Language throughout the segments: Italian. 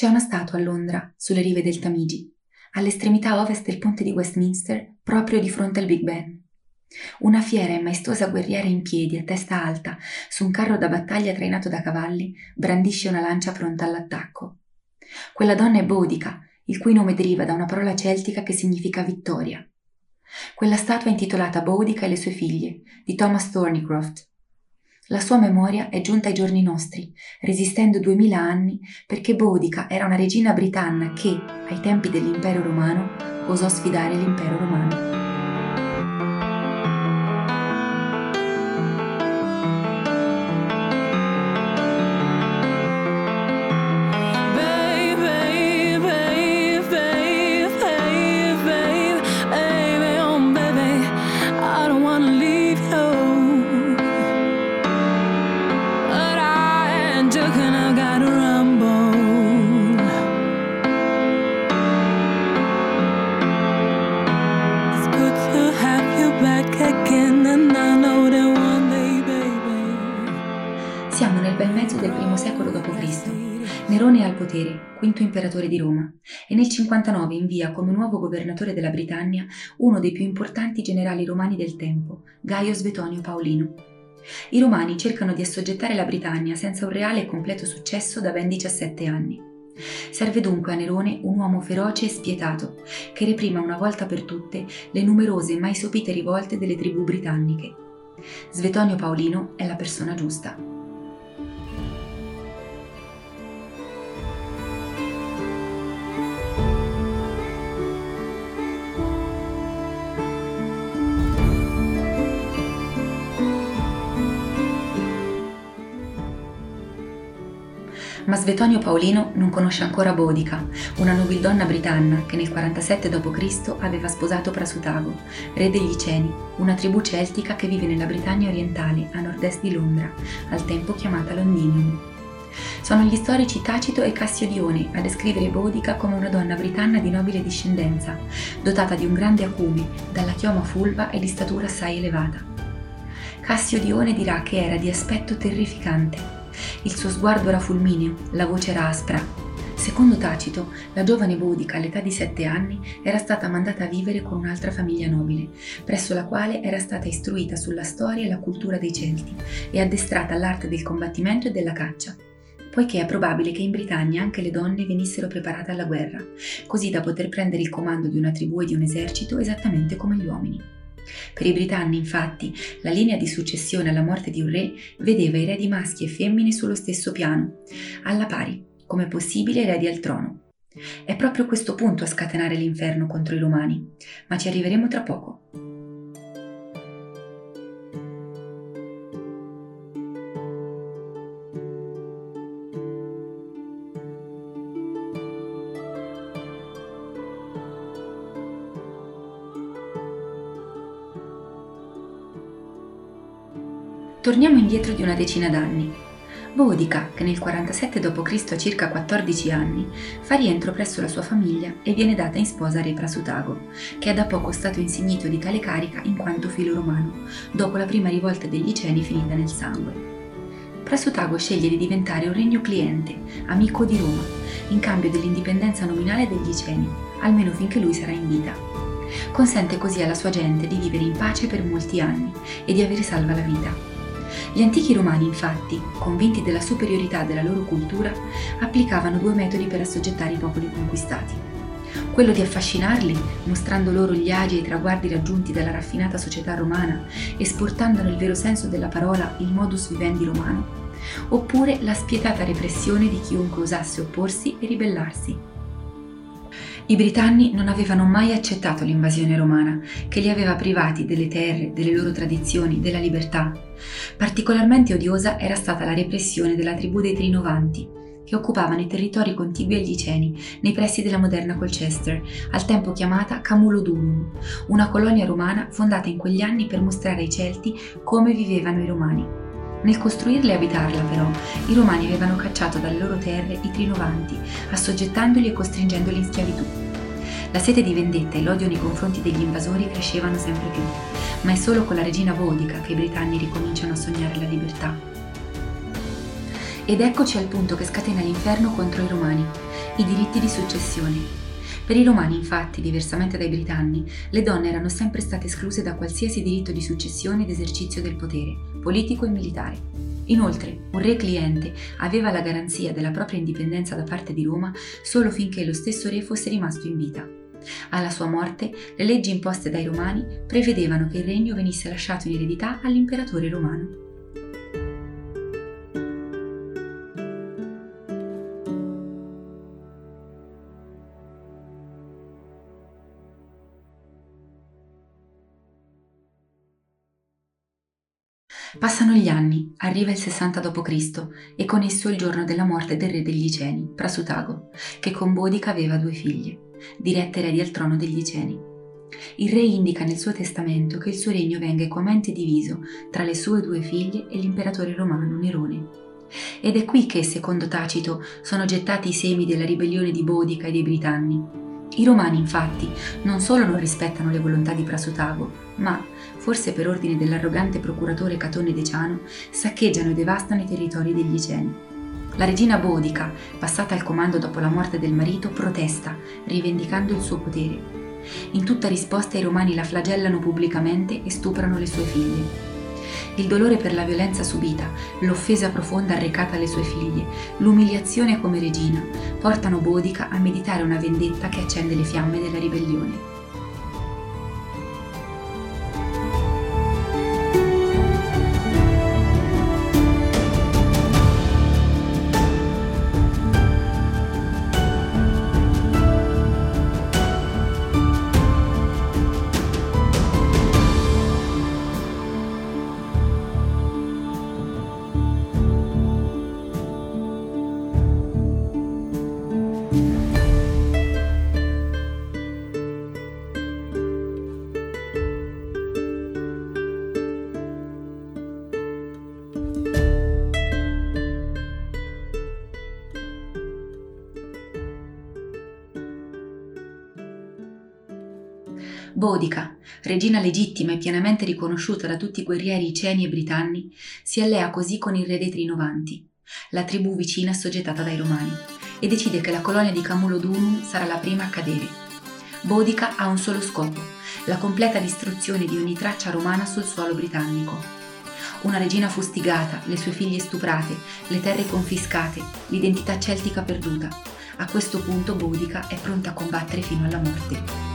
C'è una statua a Londra, sulle rive del Tamigi, all'estremità ovest del ponte di Westminster, proprio di fronte al Big Ben. Una fiera e maestosa guerriera in piedi, a testa alta, su un carro da battaglia trainato da cavalli, brandisce una lancia pronta all'attacco. Quella donna è Boudica, il cui nome deriva da una parola celtica che significa vittoria. Quella statua è intitolata Boudica e le sue figlie, di Thomas Thornycroft, la sua memoria è giunta ai giorni nostri, resistendo duemila anni, perché Boudica era una regina britanna che, ai tempi dell'impero romano, osò sfidare l'impero romano. Nerone è al potere, quinto imperatore di Roma, e nel 59 invia come nuovo governatore della Britannia uno dei più importanti generali romani del tempo, Gaio Svetonio Paolino. I romani cercano di assoggettare la Britannia senza un reale e completo successo da ben 17 anni. Serve dunque a Nerone un uomo feroce e spietato, che reprima una volta per tutte le numerose mai sopite rivolte delle tribù britanniche. Svetonio Paolino è la persona giusta. Ma Svetonio Paolino non conosce ancora Bodica, una nobildonna britanna che nel 47 d.C. aveva sposato Prasutago, re degli Ceni, una tribù celtica che vive nella Britannia orientale, a nord-est di Londra, al tempo chiamata Londinium. Sono gli storici Tacito e Cassiodione a descrivere Bodica come una donna britanna di nobile discendenza, dotata di un grande acume, dalla chioma fulva e di statura assai elevata. Cassiodione dirà che era di aspetto terrificante, il suo sguardo era fulmineo, la voce era aspra. Secondo Tacito, la giovane Boudica all'età di sette anni era stata mandata a vivere con un'altra famiglia nobile, presso la quale era stata istruita sulla storia e la cultura dei Celti e addestrata all'arte del combattimento e della caccia poiché è probabile che in Britannia anche le donne venissero preparate alla guerra, così da poter prendere il comando di una tribù e di un esercito esattamente come gli uomini. Per i britanni, infatti, la linea di successione alla morte di un re vedeva i eredi maschi e femmine sullo stesso piano, alla pari, come possibili eredi al trono. È proprio questo punto a scatenare l'inferno contro i romani, ma ci arriveremo tra poco. Torniamo indietro di una decina d'anni. Boudica, che nel 47 d.C. ha circa 14 anni, fa rientro presso la sua famiglia e viene data in sposa a Re Prasutago, che è da poco stato insignito di tale carica in quanto filo romano, dopo la prima rivolta degli Ceni finita nel sangue. Prasutago sceglie di diventare un regno cliente, amico di Roma, in cambio dell'indipendenza nominale degli Ceni, almeno finché lui sarà in vita. Consente così alla sua gente di vivere in pace per molti anni e di avere salva la vita. Gli antichi romani, infatti, convinti della superiorità della loro cultura, applicavano due metodi per assoggettare i popoli conquistati. Quello di affascinarli, mostrando loro gli agi e i traguardi raggiunti dalla raffinata società romana, esportando nel vero senso della parola il modus vivendi romano, oppure la spietata repressione di chiunque osasse opporsi e ribellarsi. I britanni non avevano mai accettato l'invasione romana, che li aveva privati delle terre, delle loro tradizioni, della libertà. Particolarmente odiosa era stata la repressione della tribù dei Trinovanti, che occupavano i territori contigui agli Iceni, nei pressi della moderna Colchester, al tempo chiamata Camulodunum, una colonia romana fondata in quegli anni per mostrare ai Celti come vivevano i Romani. Nel costruirla e abitarla, però, i Romani avevano cacciato dalle loro terre i Trinovanti, assoggettandoli e costringendoli in schiavitù. La sete di vendetta e l'odio nei confronti degli invasori crescevano sempre più, ma è solo con la regina Bodica che i britanni ricominciano a sognare la libertà. Ed eccoci al punto che scatena l'inferno contro i romani, i diritti di successione. Per i romani, infatti, diversamente dai britanni, le donne erano sempre state escluse da qualsiasi diritto di successione ed esercizio del potere, politico e militare. Inoltre, un re cliente aveva la garanzia della propria indipendenza da parte di Roma solo finché lo stesso re fosse rimasto in vita. Alla sua morte, le leggi imposte dai romani prevedevano che il regno venisse lasciato in eredità all'imperatore romano. Passano gli anni, arriva il 60 d.C. e con esso il giorno della morte del re degli Iceni, Prasutago, che con Bodica aveva due figlie dirette eredi al trono degli Iceni. Il re indica nel suo testamento che il suo regno venga equamente diviso tra le sue due figlie e l'imperatore romano Nerone. Ed è qui che, secondo Tacito, sono gettati i semi della ribellione di Bodica e dei Britanni. I romani, infatti, non solo non rispettano le volontà di Prasutago, ma, forse per ordine dell'arrogante procuratore Catone Deciano, saccheggiano e devastano i territori degli Iceni. La regina Bodica, passata al comando dopo la morte del marito, protesta, rivendicando il suo potere. In tutta risposta i romani la flagellano pubblicamente e stuprano le sue figlie. Il dolore per la violenza subita, l'offesa profonda arrecata alle sue figlie, l'umiliazione come regina, portano Bodica a meditare una vendetta che accende le fiamme della ribellione. Bodica, regina legittima e pienamente riconosciuta da tutti i guerrieri iceni e britanni, si allea così con il re dei Trinovanti, la tribù vicina assoggettata dai Romani, e decide che la colonia di Camulodunum sarà la prima a cadere. Bodica ha un solo scopo, la completa distruzione di ogni traccia romana sul suolo britannico. Una regina fustigata, le sue figlie stuprate, le terre confiscate, l'identità celtica perduta. A questo punto Bodica è pronta a combattere fino alla morte.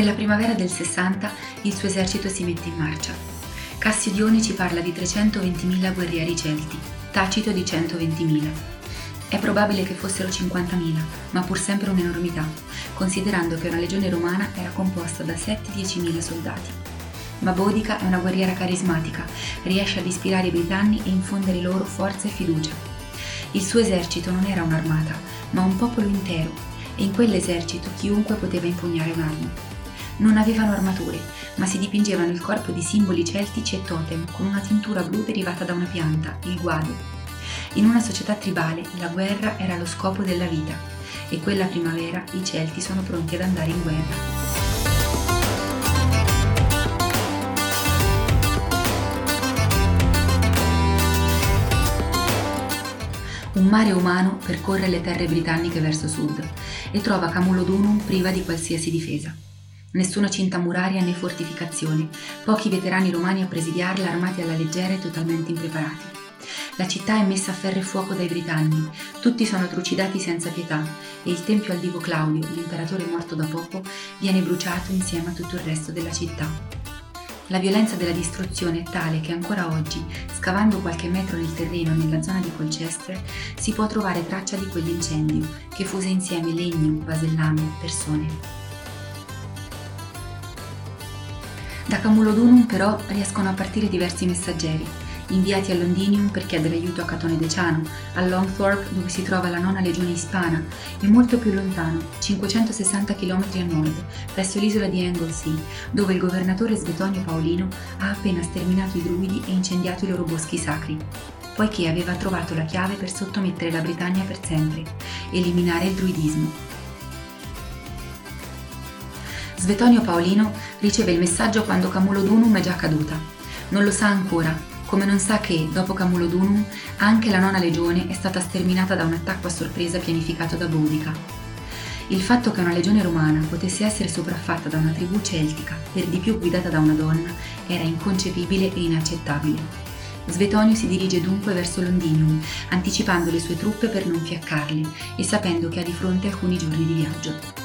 Nella primavera del 60 il suo esercito si mette in marcia. Cassiodione ci parla di 320.000 guerrieri celti, Tacito di 120.000. È probabile che fossero 50.000, ma pur sempre un'enormità, considerando che una legione romana era composta da 7-10.000 soldati. Ma Bodica è una guerriera carismatica, riesce ad ispirare i britanni e infondere loro forza e fiducia. Il suo esercito non era un'armata, ma un popolo intero, e in quell'esercito chiunque poteva impugnare un'arma. Non avevano armature, ma si dipingevano il corpo di simboli celtici e totem con una tintura blu derivata da una pianta, il guado. In una società tribale la guerra era lo scopo della vita e quella primavera i Celti sono pronti ad andare in guerra. Un mare umano percorre le terre britanniche verso sud e trova Camulodunum priva di qualsiasi difesa. Nessuna cinta muraria né fortificazioni, pochi veterani romani a presidiarla armati alla leggera e totalmente impreparati. La città è messa a ferro e fuoco dai britanni, tutti sono trucidati senza pietà e il tempio al divo Claudio, l'imperatore morto da poco, viene bruciato insieme a tutto il resto della città. La violenza della distruzione è tale che ancora oggi, scavando qualche metro nel terreno nella zona di Colchester, si può trovare traccia di quell'incendio che fuse insieme legno, vasellame, persone. Da Camulodunum però riescono a partire diversi messaggeri, inviati a Londinium per chiedere aiuto a Catone Deciano, a Longthorpe dove si trova la nona legione ispana e molto più lontano, 560 km a nord, presso l'isola di Anglesey, dove il governatore Svetonio Paolino ha appena sterminato i druidi e incendiato i loro boschi sacri poiché aveva trovato la chiave per sottomettere la Britannia per sempre, eliminare il druidismo. Svetonio Paolino riceve il messaggio quando Camulodunum è già caduta. Non lo sa ancora, come non sa che, dopo Camulodunum, anche la nona legione è stata sterminata da un attacco a sorpresa pianificato da Boudica. Il fatto che una legione romana potesse essere sopraffatta da una tribù celtica, per di più guidata da una donna, era inconcepibile e inaccettabile. Svetonio si dirige dunque verso Londinium, anticipando le sue truppe per non fiaccarle e sapendo che ha di fronte alcuni giorni di viaggio.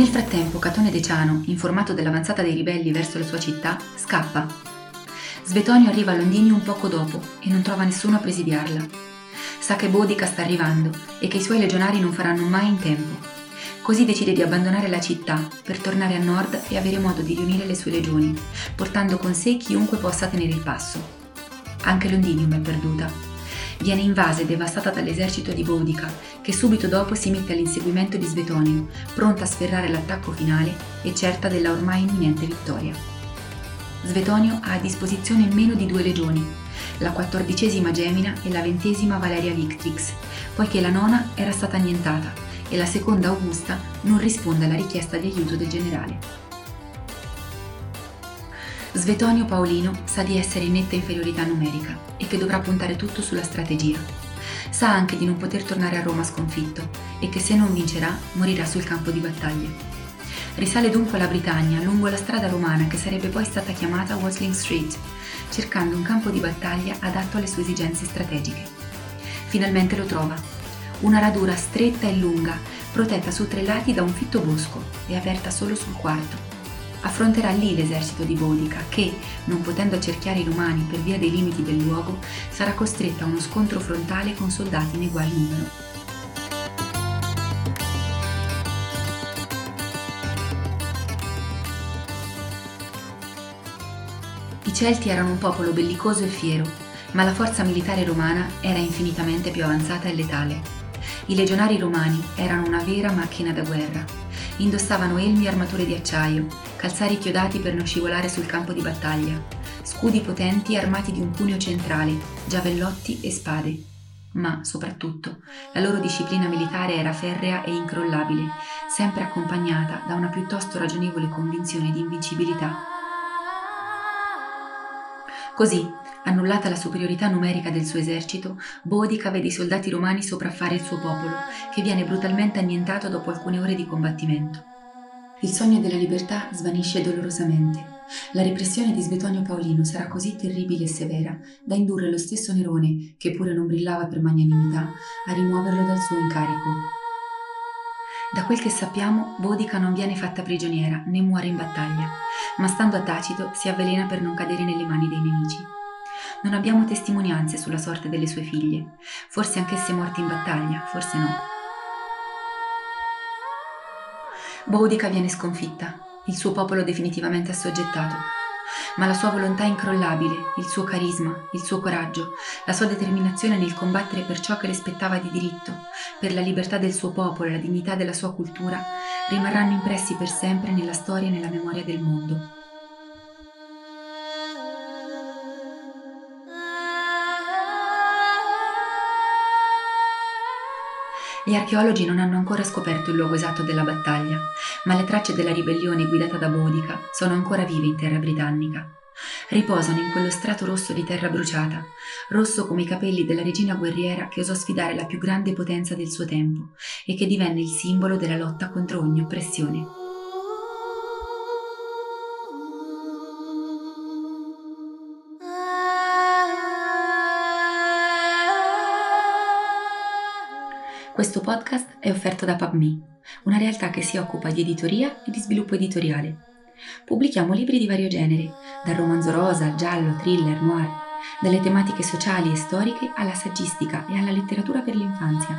Nel frattempo Catone Deciano, informato dell'avanzata dei ribelli verso la sua città, scappa. Svetonio arriva a Londini un poco dopo e non trova nessuno a presidiarla. Sa che Bodica sta arrivando e che i suoi legionari non faranno mai in tempo. Così decide di abbandonare la città per tornare a nord e avere modo di riunire le sue legioni, portando con sé chiunque possa tenere il passo. Anche Londinium è perduta viene invasa e devastata dall'esercito di Boudica, che subito dopo si mette all'inseguimento di Svetonio, pronta a sferrare l'attacco finale e certa della ormai imminente vittoria. Svetonio ha a disposizione meno di due legioni, la quattordicesima Gemina e la ventesima Valeria Victrix, poiché la nona era stata annientata e la seconda Augusta non risponde alla richiesta di aiuto del generale. Svetonio Paolino sa di essere in netta inferiorità numerica e che dovrà puntare tutto sulla strategia. Sa anche di non poter tornare a Roma sconfitto e che se non vincerà morirà sul campo di battaglia. Risale dunque alla Britannia lungo la strada romana che sarebbe poi stata chiamata Wasling Street, cercando un campo di battaglia adatto alle sue esigenze strategiche. Finalmente lo trova. Una radura stretta e lunga, protetta su tre lati da un fitto bosco e aperta solo sul quarto affronterà lì l'esercito di Boudica che, non potendo accerchiare i romani per via dei limiti del luogo, sarà costretta a uno scontro frontale con soldati in ugual numero. I Celti erano un popolo bellicoso e fiero, ma la forza militare romana era infinitamente più avanzata e letale. I legionari romani erano una vera macchina da guerra. Indossavano elmi e armature di acciaio, calzari chiodati per non scivolare sul campo di battaglia, scudi potenti armati di un cuneo centrale, giavellotti e spade. Ma, soprattutto, la loro disciplina militare era ferrea e incrollabile, sempre accompagnata da una piuttosto ragionevole convinzione di invincibilità. Così, annullata la superiorità numerica del suo esercito, Bodica vede i soldati romani sopraffare il suo popolo, che viene brutalmente annientato dopo alcune ore di combattimento. Il sogno della libertà svanisce dolorosamente. La repressione di Svetonio Paolino sarà così terribile e severa da indurre lo stesso Nerone, che pure non brillava per magnanimità, a rimuoverlo dal suo incarico. Da quel che sappiamo, Bodica non viene fatta prigioniera né muore in battaglia, ma stando a Tacito si avvelena per non cadere nelle mani dei nemici. Non abbiamo testimonianze sulla sorte delle sue figlie, forse anch'esse morte in battaglia, forse no. Boudica viene sconfitta, il suo popolo definitivamente assoggettato. Ma la sua volontà incrollabile, il suo carisma, il suo coraggio, la sua determinazione nel combattere per ciò che le spettava di diritto, per la libertà del suo popolo e la dignità della sua cultura, rimarranno impressi per sempre nella storia e nella memoria del mondo. Gli archeologi non hanno ancora scoperto il luogo esatto della battaglia, ma le tracce della ribellione guidata da Bodica sono ancora vive in terra britannica. Riposano in quello strato rosso di terra bruciata, rosso come i capelli della regina guerriera che osò sfidare la più grande potenza del suo tempo e che divenne il simbolo della lotta contro ogni oppressione. Questo podcast è offerto da PubMe, una realtà che si occupa di editoria e di sviluppo editoriale. Pubblichiamo libri di vario genere, dal romanzo rosa, giallo, thriller, noir, dalle tematiche sociali e storiche alla saggistica e alla letteratura per l'infanzia,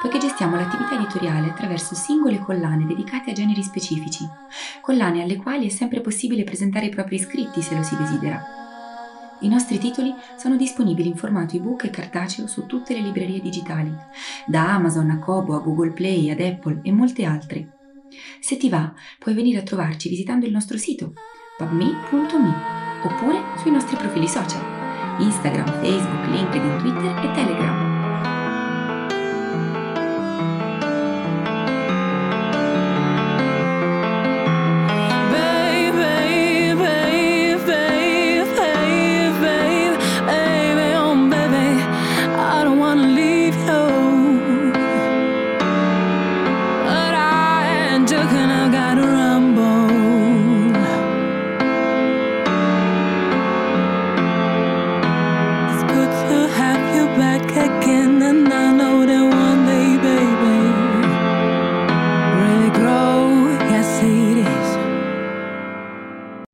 poiché gestiamo l'attività editoriale attraverso singole collane dedicate a generi specifici, collane alle quali è sempre possibile presentare i propri iscritti se lo si desidera i nostri titoli sono disponibili in formato ebook e cartaceo su tutte le librerie digitali, da Amazon a Kobo a Google Play ad Apple e molte altre. Se ti va, puoi venire a trovarci visitando il nostro sito pubme.me oppure sui nostri profili social Instagram, Facebook, LinkedIn, Twitter e Telegram.